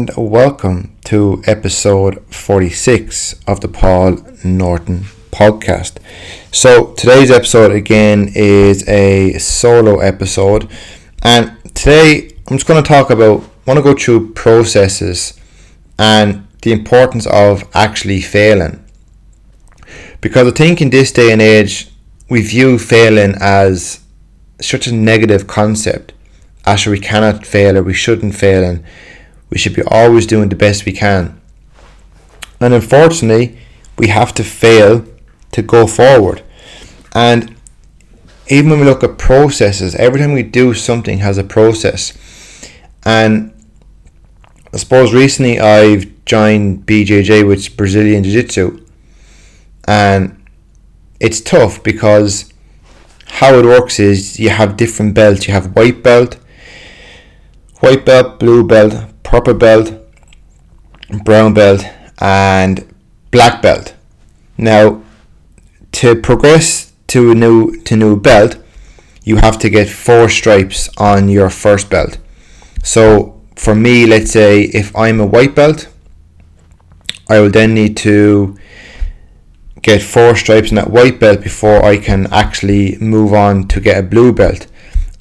and welcome to episode 46 of the Paul Norton podcast. So, today's episode again is a solo episode, and today I'm just going to talk about, want to go through processes and the importance of actually failing. Because I think in this day and age, we view failing as such a negative concept. Actually, we cannot fail or we shouldn't fail, and we should be always doing the best we can. And unfortunately, we have to fail to go forward. And even when we look at processes, every time we do something has a process. And I suppose recently I've joined BJJ, which is Brazilian Jiu Jitsu. And it's tough because how it works is you have different belts. You have white belt, white belt, blue belt, purple belt, brown belt, and black belt. Now, to progress to a new to new belt, you have to get four stripes on your first belt. So for me, let's say if I'm a white belt, I will then need to get four stripes in that white belt before I can actually move on to get a blue belt.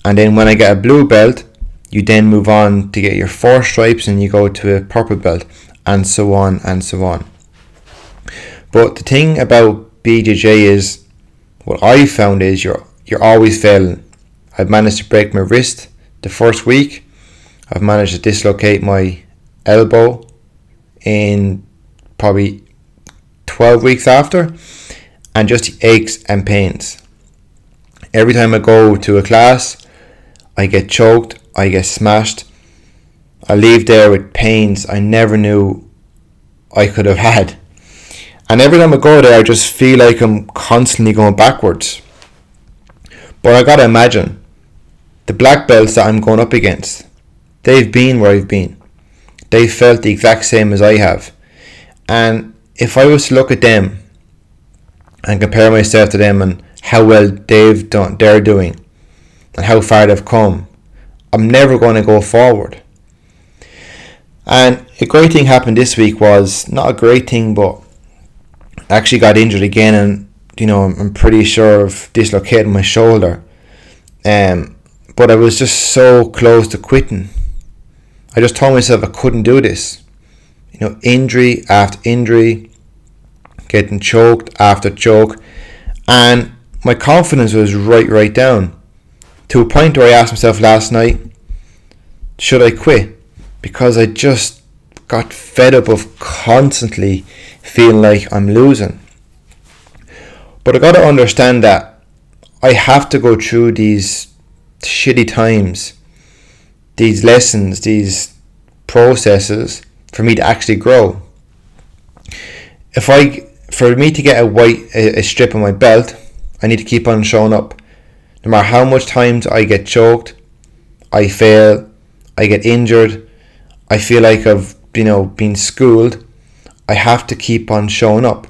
And then when I get a blue belt, you then move on to get your four stripes and you go to a purple belt and so on and so on. But the thing about BJJ is what I found is you're you're always failing. I've managed to break my wrist the first week. I've managed to dislocate my elbow in probably 12 weeks after and just the aches and pains. Every time I go to a class, I get choked, I get smashed. I leave there with pains I never knew I could have had. And every time I go there, I just feel like I'm constantly going backwards. But I gotta imagine the black belts that I'm going up against, they've been where I've been. They've felt the exact same as I have. And if I was to look at them and compare myself to them and how well they've done, they're doing, and how far they've come, I'm never going to go forward. And a great thing happened this week was not a great thing, but I actually got injured again, and you know I'm, pretty sure of dislocating my shoulder. Um, but I was just so close to quitting. I just told myself I couldn't do this. You know, injury after injury, getting choked after choke, and my confidence was right, right down to a point where I asked myself last night, should I quit? Because I just got fed up of constantly feeling like I'm losing. But I got to understand that I have to go through these shitty times, these lessons, these processes for me to actually grow. If I, for me to get a white a, strip on my belt, I need to keep on showing up. No matter how much times I get choked, I fail, I get injured, I feel like I've you know been schooled. I have to keep on showing up.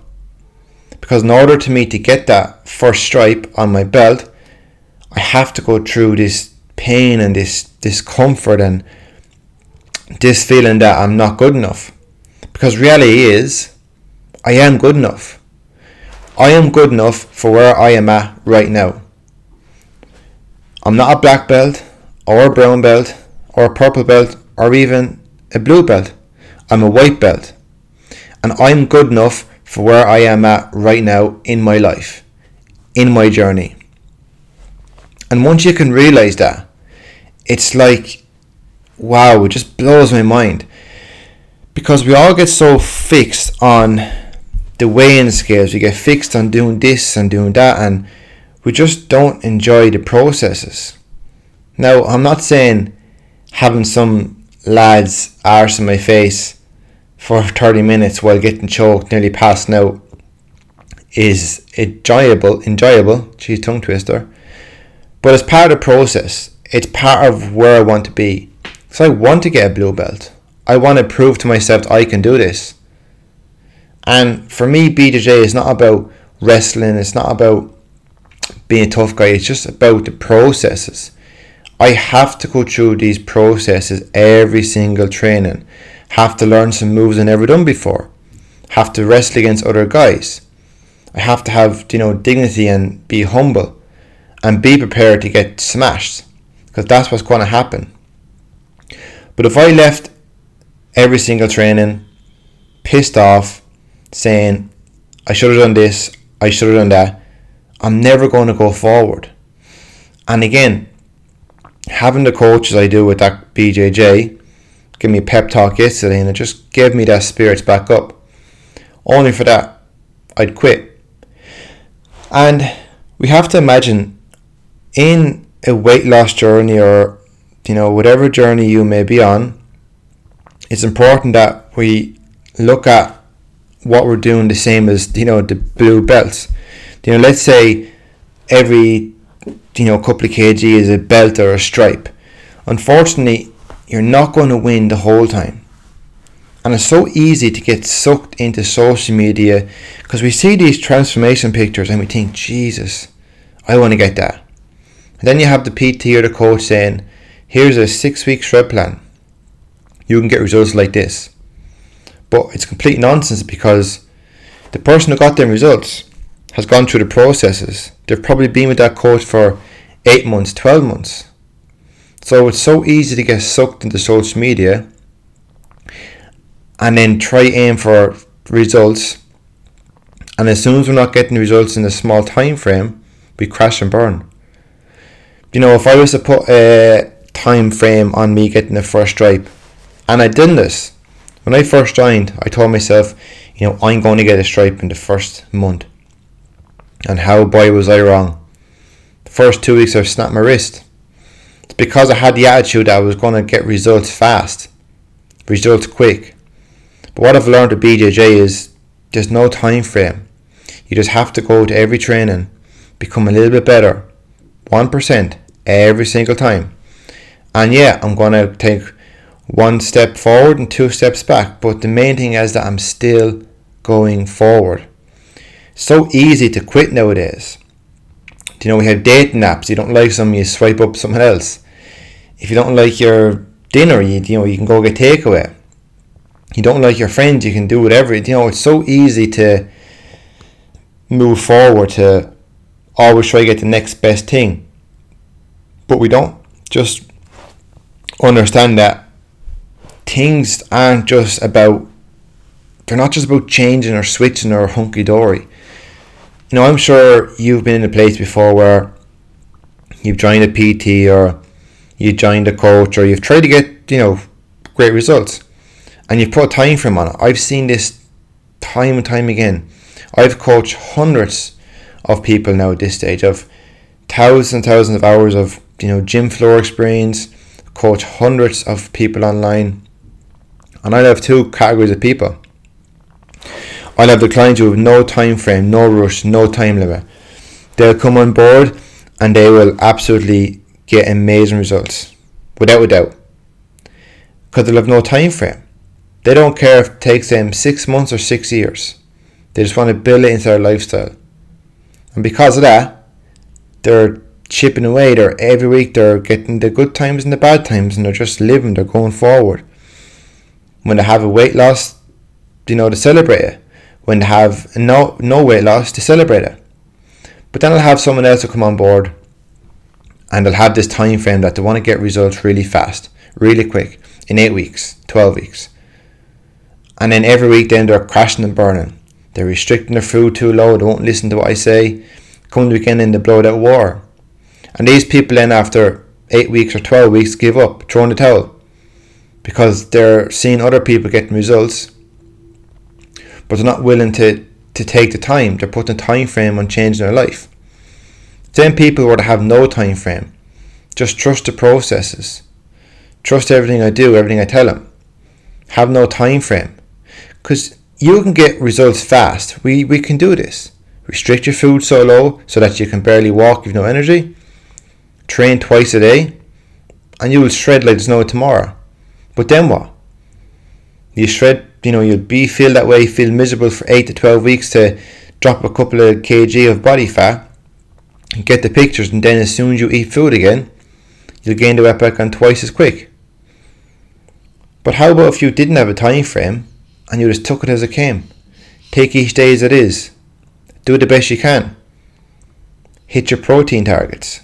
Because in order to me to get that first stripe on my belt, I have to go through this pain and this discomfort and this feeling that I'm not good enough. Because reality is, I am good enough. I am good enough for where I am at right now. I'm not a black belt or a brown belt or a purple belt or even a blue belt. I'm a white belt and I'm good enough for where I am at right now in my life, in my journey. And once you can realize that, it's like, wow, it just blows my mind. Because we all get so fixed on the weighing scales, we get fixed on doing this and doing that, and we just don't enjoy the processes. Now, I'm not saying having some lads arse in my face for 30 minutes while getting choked, nearly passing out, is enjoyable. Enjoyable, geez, tongue twister. But it's part of the process. It's part of where I want to be. So I want to get a blue belt. I want to prove to myself I can do this. And for me, BJJ is not about wrestling. It's not about being a tough guy. It's just about the processes. I have to go through these processes every single training have to learn some moves I've never done before, have to wrestle against other guys. I have to have you know dignity and be humble and be prepared to get smashed because that's what's going to happen. But if I left every single training pissed off, saying I should have done this, I should have done that, I'm never going to go forward. And again, having the coaches I do with that BJJ give me a pep talk yesterday and it just gave me that spirits back up. Only for that, I'd quit. And we have to imagine in a weight loss journey or you know whatever journey you may be on, it's important that we look at what we're doing the same as you know the blue belts. You know, let's say every you know, couple of kg is a belt or a stripe. Unfortunately, you're not going to win the whole time. And it's so easy to get sucked into social media because we see these transformation pictures and we think, Jesus, I want to get that. And then you have the PT or the coach saying, here's a six week shred plan. You can get results like this. But it's complete nonsense because the person who got them results has gone through the processes. They've probably been with that coach for eight months, 12 months. So it's so easy to get sucked into social media and then try aim for results. And as soon as we're not getting results in a small time frame, we crash and burn. You know, if I was to put a time frame on me getting the first stripe, and I did this when I first joined, I told myself, you know, I'm going to get a stripe in the first month. And how boy was I wrong. The first two weeks I snapped my wrist. It's because I had the attitude I was going to get results fast, results quick. But what I've learned at BJJ is there's no time frame. You just have to go to every training, become a little bit better, 1% every single time. And yeah, I'm going to take one step forward and two steps back, but the main thing is that I'm still going forward so easy to quit nowadays. You know, we have dating apps. You don't like something, you swipe up something else. If you don't like your dinner, you, you know, you can go get takeaway. You don't like your friends, you can do whatever. You know, it's so easy to move forward to always try to get the next best thing. But we don't. Just understand that things aren't just about they're not just about changing or switching or hunky dory know, I'm sure you've been in a place before where you've joined a PT or you joined a coach or you've tried to get, you know, great results and you've put a time frame on it. I've seen this time and time again. I've coached hundreds of people now at this stage of thousands and thousands of hours of, you know, gym floor experience, coach hundreds of people online. And I have two categories of people. I'll have the clients who have no time frame, no rush, no time limit. They'll come on board and they will absolutely get amazing results, without a doubt. Because they'll have no time frame. They don't care if it takes them six months or six years. They just want to build it into their lifestyle. And because of that, they're chipping away. They're every week they're getting the good times and the bad times and they're just living, they're going forward. When they have a weight loss, you know, to celebrate it when they have no no weight loss to celebrate it. But then I'll have someone else to come on board and they'll have this time frame that they want to get results really fast, really quick, in eight weeks, twelve weeks. And then every week then they're crashing and burning. They're restricting their food too low, they won't listen to what I say. Come the weekend and they blow that war. And these people then after eight weeks or twelve weeks give up, throwing the towel. Because they're seeing other people getting results but they're not willing to, to take the time. They're putting a time frame on changing their life. Then people were to have no time frame. Just trust the processes. Trust everything I do, everything I tell them. Have no time frame. Because you can get results fast. We, we can do this. Restrict your food so low so that you can barely walk, you've no energy. Train twice a day, and you will shred like there's no tomorrow. But then what? You shred you know, you'll be feel that way, feel miserable for eight to twelve weeks to drop a couple of kg of body fat, get the pictures, and then as soon as you eat food again, you'll gain the weight back on twice as quick. But how about if you didn't have a time frame and you just took it as it came? Take each day as it is. Do the best you can. Hit your protein targets.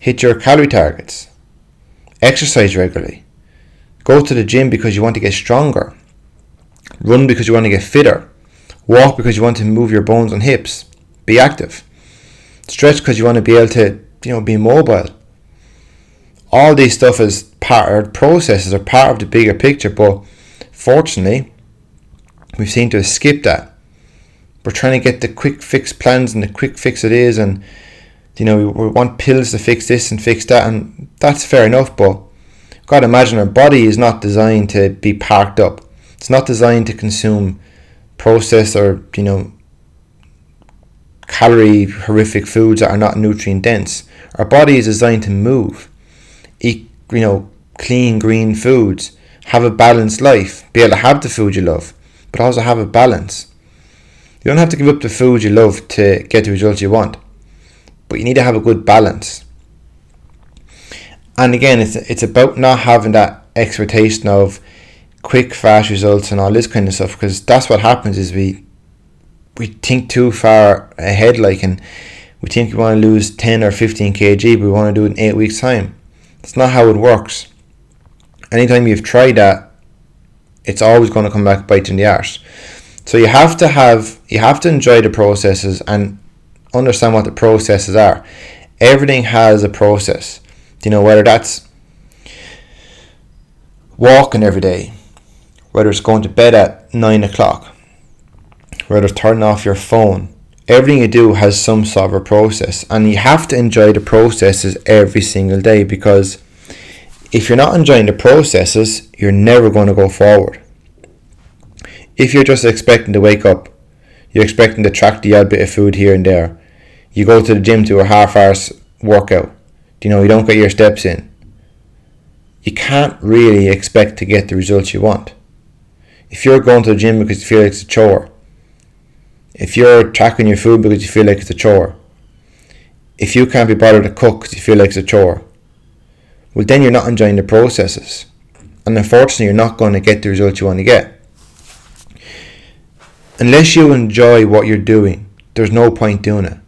Hit your calorie targets. Exercise regularly. Go to the gym because you want to get stronger. Run because you want to get fitter. Walk because you want to move your bones and hips. Be active. Stretch because you want to be able to, you know, be mobile. All these stuff is part or processes are part of the bigger picture, but fortunately, we seem to have skipped that. We're trying to get the quick fix plans and the quick fix it is, and you know we want pills to fix this and fix that, and that's fair enough. But got to imagine our body is not designed to be parked up. It's not designed to consume processed or you know calorie horrific foods that are not nutrient dense. Our body is designed to move, eat you know clean green foods, have a balanced life, be able to have the food you love, but also have a balance. You don't have to give up the food you love to get the results you want, but you need to have a good balance. And again, it's it's about not having that expectation of quick, fast results and all this kind of stuff, because that's what happens is we we think too far ahead, like, and we think we want to lose ten or fifteen kg, but we want to do it in eight weeks' time. That's not how it works. Anytime you've tried that, it's always going to come back biting in the arse. So you have to have you have to enjoy the processes and understand what the processes are. Everything has a process. You know whether that's walking every day, whether it's going to bed at nine o'clock, whether it's turning off your phone. Everything you do has some sort of process, and you have to enjoy the processes every single day because if you're not enjoying the processes, you're never going to go forward. If you're just expecting to wake up, you're expecting to track the odd bit of food here and there, you go to the gym to a half hour's workout, you know, you don't get your steps in, you can't really expect to get the results you want. If you're going to the gym because you feel like it's a chore, if you're tracking your food because you feel like it's a chore, if you can't be bothered to cook because you feel like it's a chore, well, then you're not enjoying the processes. And unfortunately, you're not going to get the results you want to get. Unless you enjoy what you're doing, there's no point doing it.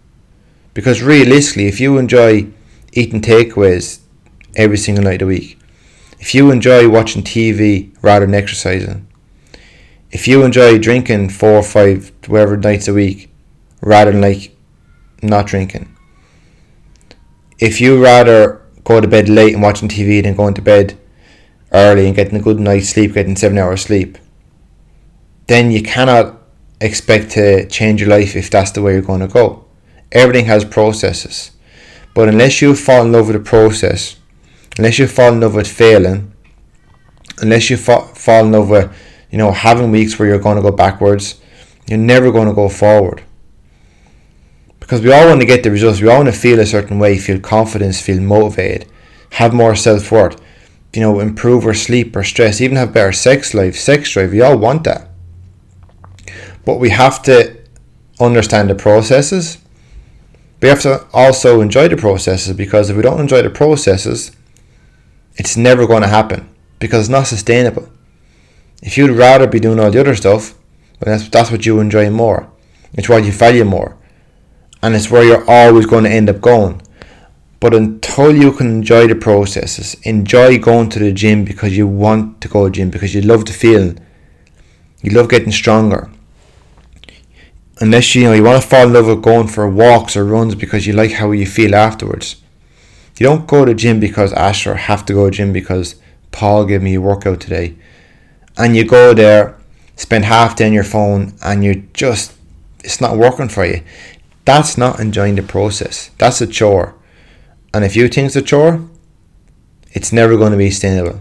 Because realistically, if you enjoy eating takeaways every single night of the week, if you enjoy watching TV rather than exercising, if you enjoy drinking four or five, whatever nights a week, rather than like not drinking, if you rather go to bed late and watching TV than going to bed early and getting a good night's sleep, getting seven hours sleep, then you cannot expect to change your life if that's the way you're going to go. Everything has processes. But unless you fall in love with the process, unless you fall in love with failing, unless you fa- fall in love with, you know, having weeks where you're going to go backwards, you're never going to go forward because we all want to get the results. We all want to feel a certain way, feel confidence, feel motivated, have more self worth, you know, improve our sleep, or stress, even have better sex life, sex drive. We all want that. But we have to understand the processes. We have to also enjoy the processes because if we don't enjoy the processes, it's never going to happen because it's not sustainable. If you'd rather be doing all the other stuff, well, that's, that's what you enjoy more. It's what you value more and it's where you're always going to end up going. But until you can enjoy the processes, enjoy going to the gym because you want to go to the gym, because you love the feeling, you love getting stronger. Unless you know you want to fall in love with going for walks or runs because you like how you feel afterwards. You don't go to the gym because Asher have to go to the gym because Paul gave me a workout today. And you go there, spend half day on your phone and you're just it's not working for you. That's not enjoying the process. That's a chore. And if you think it's a chore, it's never going to be sustainable.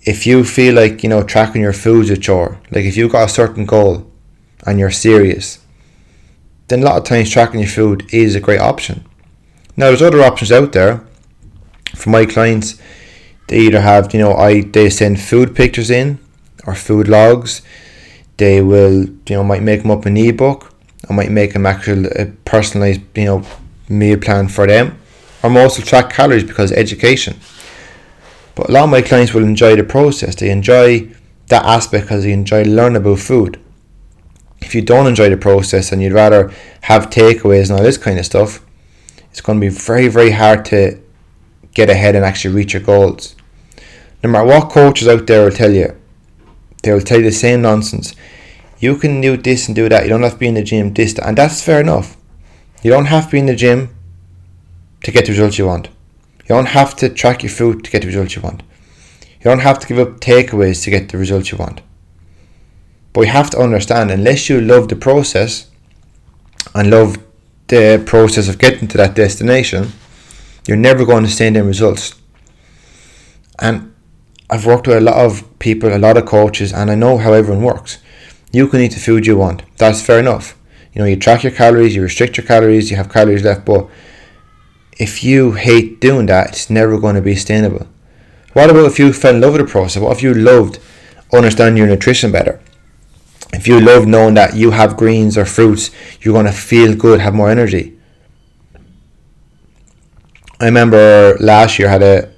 If you feel like, you know, tracking your food's a chore, like if you've got a certain goal and you're serious, then a lot of times tracking your food is a great option. Now there's other options out there. For my clients, they either have, you know, I they send food pictures in or food logs. They will, you know, might make them up an ebook I might make them actual a personalized, you know, meal plan for them. Most will track calories because education. But a lot of my clients will enjoy the process. They enjoy that aspect because they enjoy learning about food. If you don't enjoy the process and you'd rather have takeaways and all this kind of stuff, it's going to be very, very hard to get ahead and actually reach your goals. No matter what coaches out there will tell you, they will tell you the same nonsense. You can do this and do that. You don't have to be in the gym, this, and that's fair enough. You don't have to be in the gym to get the results you want. You don't have to track your food to get the results you want. You don't have to give up takeaways to get the results you want. But we have to understand, unless you love the process and love the process of getting to that destination, you're never going to see any results. And I've worked with a lot of people, a lot of coaches, and I know how everyone works. You can eat the food you want. That's fair enough. You know, you track your calories, you restrict your calories, you have calories left, but if you hate doing that, it's never going to be sustainable. What about if you fell in love with the process? What if you loved understanding your nutrition better? If you love knowing that you have greens or fruits, you're going to feel good, have more energy. I remember last year I had a,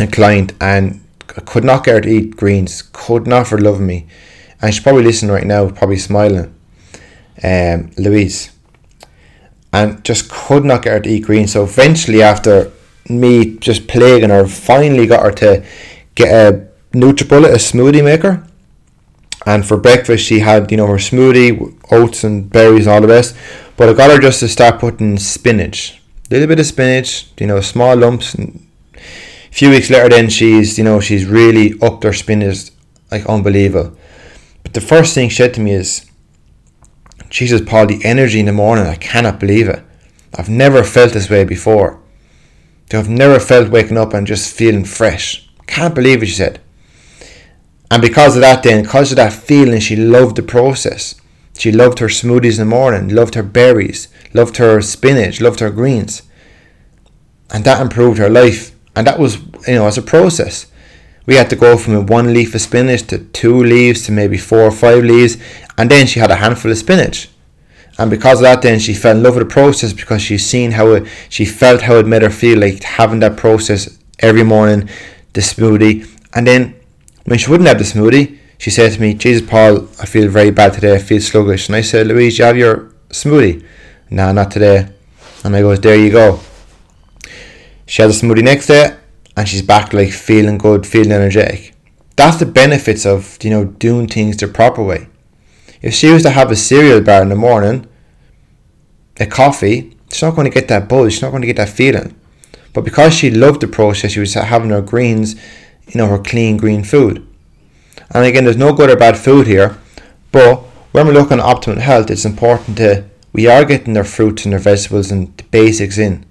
a client and I could not get her to eat greens, could not for love me. And she's probably listening right now, probably smiling. Um, Louise and just could not get her to eat greens. So eventually, after me just plaguing her, finally got her to get a NutriBullet, a smoothie maker. And for breakfast, she had you know her smoothie, oats and berries, and all the rest. But I got her just to start putting spinach, a little bit of spinach, you know, small lumps. And a few weeks later, then she's you know she's really upped her spinach like unbelievable. But the first thing she said to me is, Jesus, Paul, the energy in the morning, I cannot believe it. I've never felt this way before. I've never felt waking up and just feeling fresh. Can't believe it, she said. And because of that, then, because of that feeling, she loved the process. She loved her smoothies in the morning, loved her berries, loved her spinach, loved her greens. And that improved her life. And that was, you know, as a process. We had to go from one leaf of spinach to two leaves to maybe four or five leaves, and then she had a handful of spinach. And because of that, then she fell in love with the process because she's seen how it, she felt how it made her feel like having that process every morning, the smoothie. And then when she wouldn't have the smoothie, she said to me, Jesus, Paul, I feel very bad today. I feel sluggish. And I said, Louise, you have your smoothie? Nah, not today. And I goes, there you go. She had a smoothie next day and she's back like feeling good, feeling energetic. That's the benefits of, you know, doing things the proper way. If she was to have a cereal bar in the morning, a coffee, she's not going to get that buzz, she's not going to get that feeling. But because she loved the process, she was having her greens, you know, her clean green food. And again, there's no good or bad food here, but when we're looking at optimal health, it's important to we are getting their fruits and their vegetables and the basics in.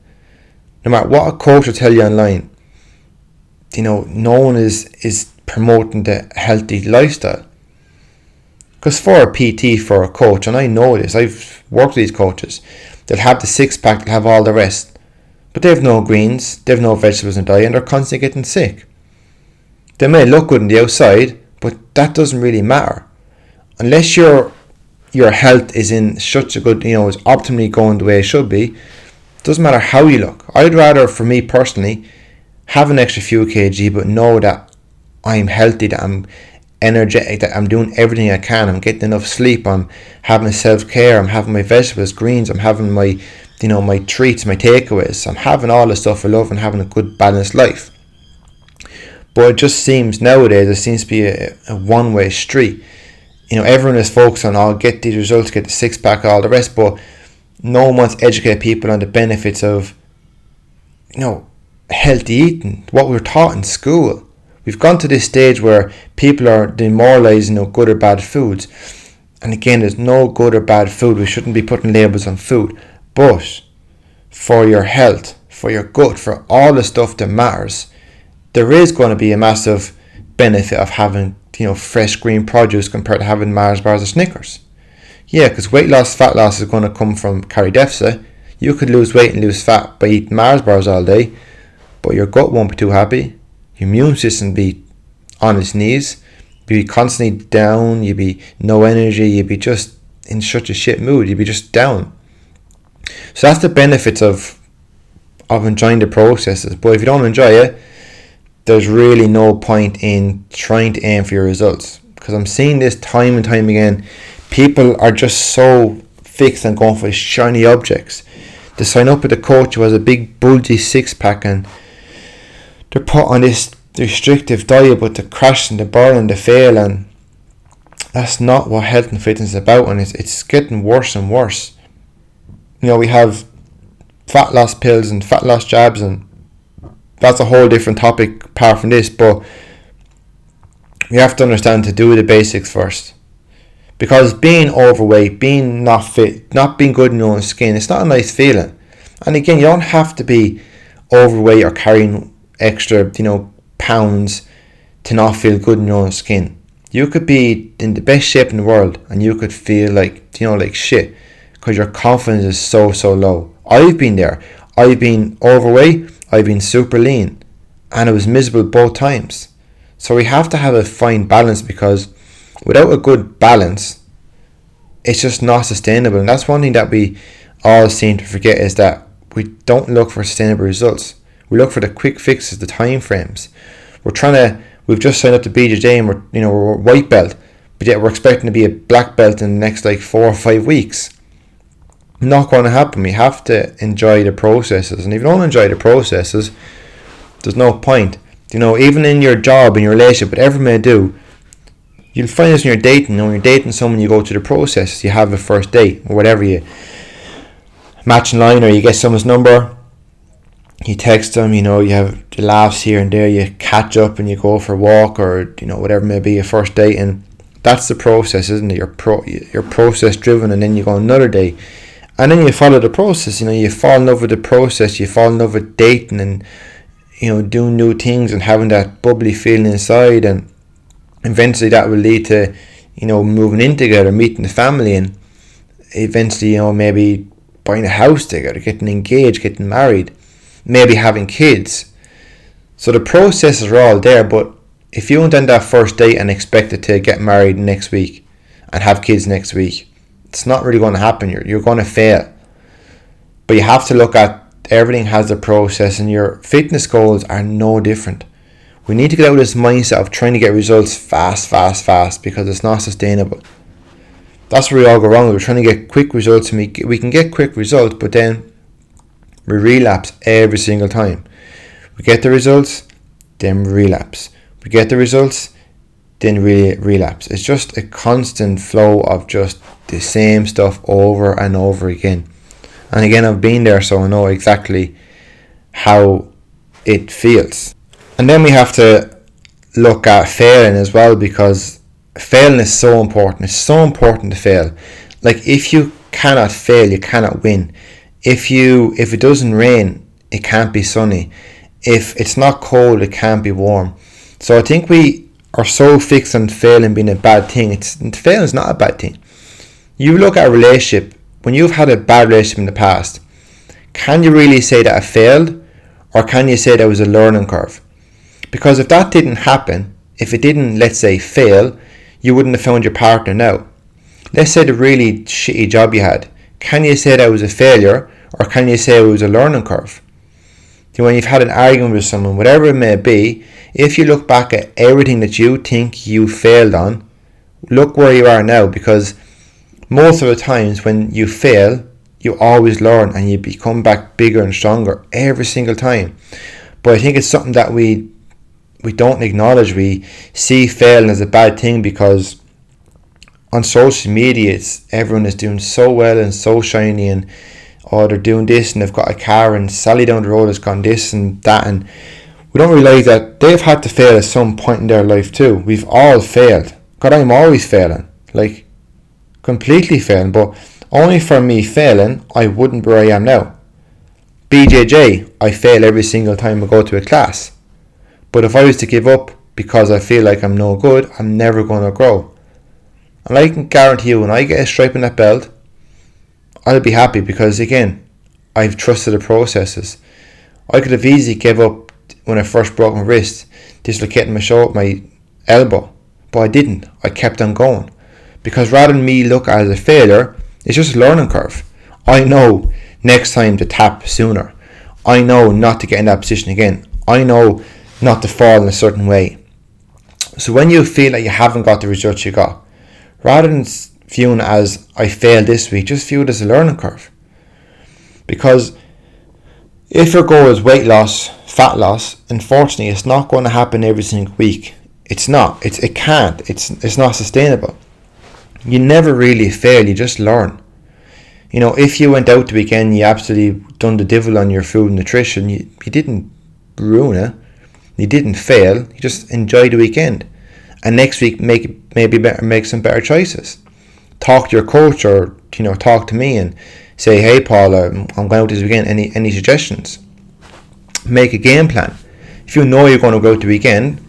No matter what a coach will tell you online, you know, no one is is promoting the healthy lifestyle. Because for a PT, for a coach, and I know this, I've worked with these coaches, they'll have the six pack, they'll have all the rest. But they have no greens, they have no vegetables in diet, and they're constantly getting sick. They may look good on the outside, but that doesn't really matter. Unless your your health is in such a good, you know, is optimally going the way it should be, doesn't matter how you look. I'd rather, for me personally, have an extra few kg, but know that I'm healthy, that I'm energetic, that I'm doing everything I can. I'm getting enough sleep. I'm having self care. I'm having my vegetables, greens. I'm having my, you know, my treats, my takeaways. I'm having all the stuff I love and having a good balanced life. But it just seems nowadays it seems to be a, a one way street. You know, everyone is focused on, I'll get these results, get the six pack, all the rest, but no one wants to educate people on the benefits of, you know, healthy eating, what we are taught in school. We've gone to this stage where people are demoralizing know, good or bad foods. And again, there's no good or bad food. We shouldn't be putting labels on food. But for your health, for your gut, for all the stuff that matters, there is going to be a massive benefit of having you know fresh green produce compared to having Mars bars or Snickers. Yeah, because weight loss, fat loss is going to come from calorie deficit. You could lose weight and lose fat by eating Mars bars all day, but your gut won't be too happy. Your immune system be on its knees. You'd be constantly down. You'd be no energy. You'd be just in such a shit mood. You'd be just down. So that's the benefits of of enjoying the processes. But if you don't enjoy it, there's really no point in trying to aim for your results because I'm seeing this time and time again. People are just so fixed on going for shiny objects. They sign up with a coach who has a big bulgy six pack and they're put on this restrictive diet, but they crash and they burn and they fail, and that's not what health and fitness is about. And it's it's getting worse and worse. You know, we have fat loss pills and fat loss jabs and that's a whole different topic apart from this, but you have to understand to do the basics first. Because being overweight, being not fit, not being good in your own skin, it's not a nice feeling. And again, you don't have to be overweight or carrying extra, you know, pounds to not feel good in your own skin. You could be in the best shape in the world and you could feel like, you know, like shit because your confidence is so, so low. I've been there. I've been overweight I've been super lean and it was miserable both times. So we have to have a fine balance because without a good balance, it's just not sustainable. And that's one thing that we all seem to forget is that we don't look for sustainable results. We look for the quick fixes, the time frames. We're trying to we've just signed up to BJJ and we're you know we're white belt, but yet we're expecting to be a black belt in the next like four or five weeks not going to happen. We have to enjoy the processes, and if you don't enjoy the processes, there's no point. You know, even in your job, in your relationship, whatever you may do, you'll find this when you're dating. When you're dating someone, you go through the process. You have a first date or whatever you match in line, or you get someone's number. You text them. You know, you have the laughs here and there. You catch up and you go for a walk, or you know, whatever may be a first date, and that's the process, isn't it? You're pro, you're process driven, and then you go another day and then you follow the process. You know, you fall in love with the process. You fall in love with dating and you know doing new things and having that bubbly feeling inside, and eventually that will lead to you know moving in together, meeting the family, and eventually you know maybe buying a house together, getting engaged, getting married, maybe having kids. So the processes are all there, but if you went on that first date and expected to get married next week and have kids next week, it's not really going to happen. You're, you're going to fail. But you have to look at everything has a process, and your fitness goals are no different. We need to get out of this mindset of trying to get results fast, fast, fast because it's not sustainable. That's where we all go wrong. We're trying to get quick results, and we, we can get quick results, but then we relapse every single time. We get the results, then relapse. We get the results, then re- relapse. It's just a constant flow of just the same stuff over and over again. And again, I've been there, so I know exactly how it feels. And then we have to look at failing as well because failing is so important. It's so important to fail. Like if you cannot fail, you cannot win. If you if it doesn't rain, it can't be sunny. If it's not cold, it can't be warm. So I think we are so fixed on failing being a bad thing. It's failing is not a bad thing. You look at a relationship when you've had a bad relationship in the past. Can you really say that it failed, or can you say there was a learning curve? Because if that didn't happen, if it didn't, let's say, fail, you wouldn't have found your partner now. Let's say the really shitty job you had. Can you say that was a failure, or can you say it was a learning curve? When you've had an argument with someone, whatever it may be, if you look back at everything that you think you failed on, look where you are now because most of the times when you fail, you always learn and you become back bigger and stronger every single time. But I think it's something that we we don't acknowledge. We see failing as a bad thing because on social media, it's everyone is doing so well and so shiny, and oh, they're doing this and they've got a car, and Sally down the road has gone this and that, and we don't realise that they've had to fail at some point in their life too. We've all failed. God, I'm always failing. Like, completely failing. But only for me failing, I wouldn't where I am now. BJJ, I fail every single time I go to a class. But if I was to give up because I feel like I'm no good, I'm never going to grow. And I can guarantee you, when I get a stripe in that belt, I'll be happy because, again, I've trusted the processes. I could have easily give up when I first broke my wrist, dislocating my shoulder, my elbow. But I didn't. I kept on going. Because rather than me look as a failure, it's just a learning curve. I know next time to tap sooner. I know not to get in that position again. I know not to fall in a certain way. So when you feel like you haven't got the results you got, rather than viewing as I failed this week, just view it as a learning curve. Because if your goal is weight loss, fat loss, unfortunately it's not going to happen every single week. It's not. It's it can't. It's it's not sustainable. You never really fail, you just learn. You know, if you went out the weekend, you absolutely done the devil on your food and nutrition, you, you didn't ruin it. You didn't fail. You just enjoy the weekend. And next week make maybe better make some better choices. Talk to your coach or you know, talk to me and say, hey Paul, I'm, going out this weekend. Any any suggestions? Make a game plan. If you know you're going to go out the weekend,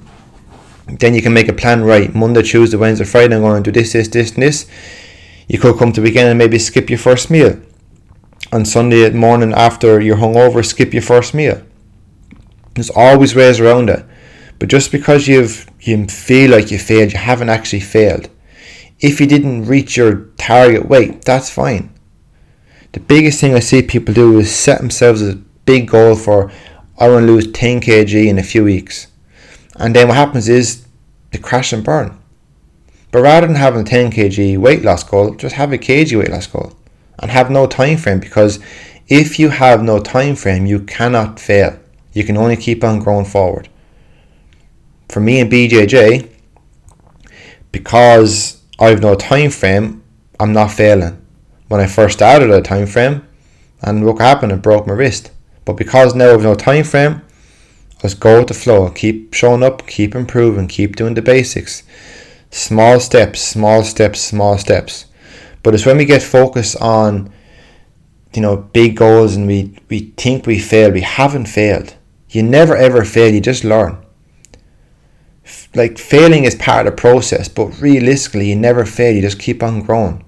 then you can make a plan right. Monday, Tuesday, Wednesday, Friday, I'm going to do this, this, this, and this. You could come to weekend and maybe skip your first meal. On Sunday morning after you're hungover, skip your first meal. There's always ways around it. But just because you've you feel like you failed, you haven't actually failed. If you didn't reach your target weight, that's fine. The biggest thing I see people do is set themselves a big goal for I want to lose 10 kg in a few weeks. And then what happens is they crash and burn. But rather than having a 10 kg weight loss goal, just have a kg weight loss goal and have no time frame because if you have no time frame, you cannot fail. You can only keep on growing forward. For me and BJJ, because I have no time frame, I'm not failing when I first started a time frame, and look what happened, it broke my wrist. But because now I've no time frame, let's go with the flow. Keep showing up, keep improving, keep doing the basics. Small steps, small steps, small steps. But it's when we get focused on you know big goals and we, we think we failed, we haven't failed. You never ever fail, you just learn. Like failing is part of the process, but realistically you never fail, you just keep on growing.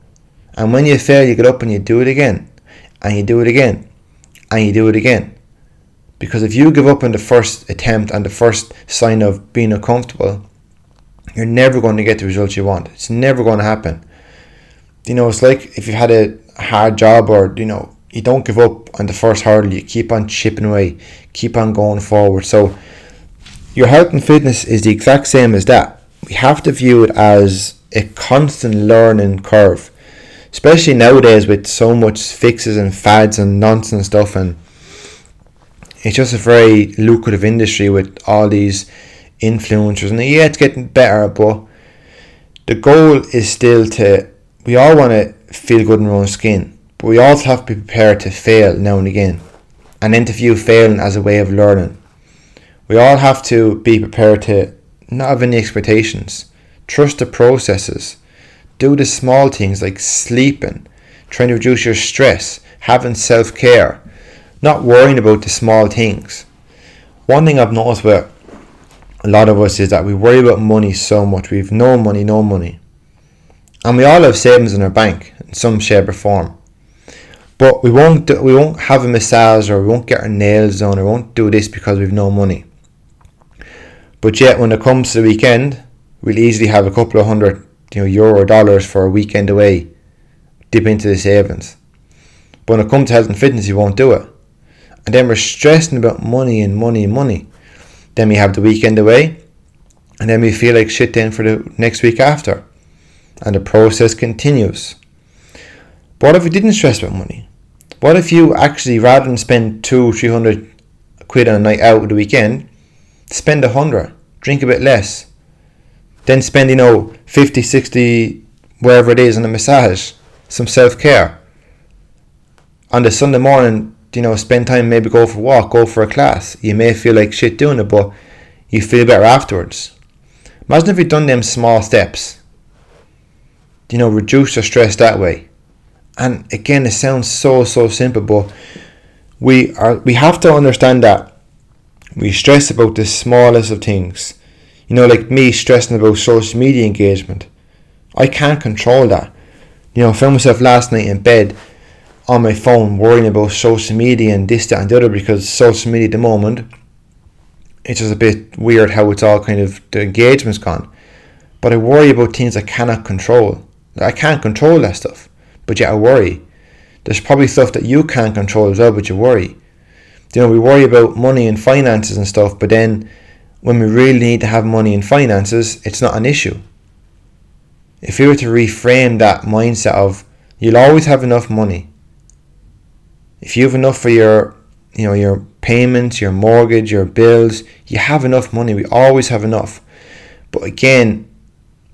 And when you fail, you get up and you do it again, and you do it again, and you do it again. Because if you give up on the first attempt and the first sign of being uncomfortable, you're never going to get the results you want. It's never going to happen. You know, it's like if you had a hard job or, you know, you don't give up on the first hurdle, you keep on chipping away, keep on going forward. So, your health and fitness is the exact same as that. We have to view it as a constant learning curve especially nowadays with so much fixes and fads and nonsense stuff and it's just a very lucrative industry with all these influencers and yeah it's getting better but the goal is still to we all want to feel good in our own skin but we also have to be prepared to fail now and again and interview failing as a way of learning we all have to be prepared to not have any expectations trust the processes do the small things like sleeping, trying to reduce your stress, having self care, not worrying about the small things. One thing I've noticed with a lot of us is that we worry about money so much. We've no money, no money. And we all have savings in our bank in some shape or form. But we won't do, we won't have a massage or we won't get our nails done or we won't do this because we've no money. But yet when it comes to the weekend, we'll easily have a couple of hundred you know euro dollars for a weekend away, dip into the savings. But when it comes to health and fitness, you won't do it. And then we're stressing about money and money and money. Then we have the weekend away, and then we feel like shit then for the next week after. And the process continues. What if you didn't stress about money? What if you actually, rather than spend two, three hundred quid on a night out the weekend, spend a hundred, drink a bit less, then spend, you know, 50, 60, wherever it is on a massage, some self care. On the Sunday morning, you know, spend time, maybe go for a walk, go for a class. You may feel like shit doing it, but you feel better afterwards. Imagine if you'd done them small steps. You know, reduce your stress that way. And again, it sounds so so simple, but we are we have to understand that we stress about the smallest of things you know, like me stressing about social media engagement. I can't control that. You know, I found myself last night in bed on my phone worrying about social media and this, that, and the other because social media at the moment, it's just a bit weird how it's all kind of the engagement's gone. But I worry about things I cannot control. I can't control that stuff, but yet I worry. There's probably stuff that you can't control as well, but you worry. You know, we worry about money and finances and stuff, but then when we really need to have money and finances, it's not an issue. If we were to reframe that mindset of you'll always have enough money. If you have enough for your you know your payments, your mortgage, your bills, you have enough money. We always have enough. But again,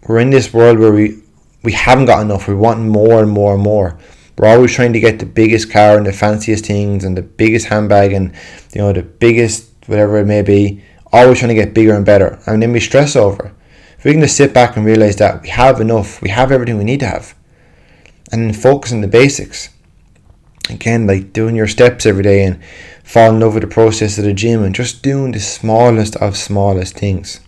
we're in this world where we we haven't got enough. We want more and more and more. We're always trying to get the biggest car and the fanciest things and the biggest handbag and you know the biggest whatever it may be. Always trying to get bigger and better, and then we stress over. If we can just sit back and realize that we have enough, we have everything we need to have, and focus on the basics. Again, like doing your steps every day and falling in love with the process of the gym and just doing the smallest of smallest things.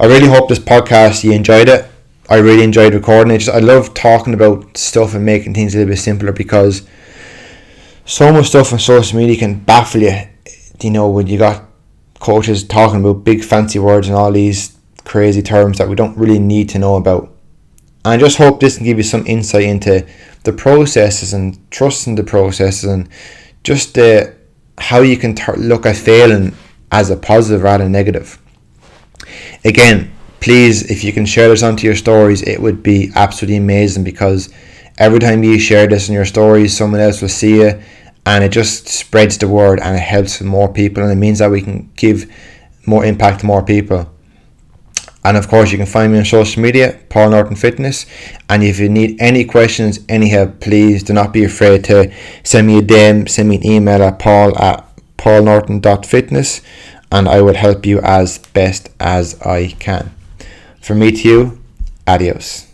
I really hope this podcast you enjoyed it. I really enjoyed recording it. Just, I love talking about stuff and making things a little bit simpler because so much stuff on social media can baffle you. You know, when you got coaches talking about big fancy words and all these crazy terms that we don't really need to know about. And I just hope this can give you some insight into the processes and trusting the processes and just uh, how you can t- look at failing as a positive rather than negative. Again, please, if you can share this onto your stories, it would be absolutely amazing because every time you share this in your stories, someone else will see it and it just spreads the word and it helps more people and it means that we can give more impact to more people. And of course, you can find me on social media, Paul Norton Fitness. And if you need any questions, any help, please do not be afraid to send me a DM, send me an email at paul at paulnorton.fitness and I will help you as best as I can. From me to you, adios.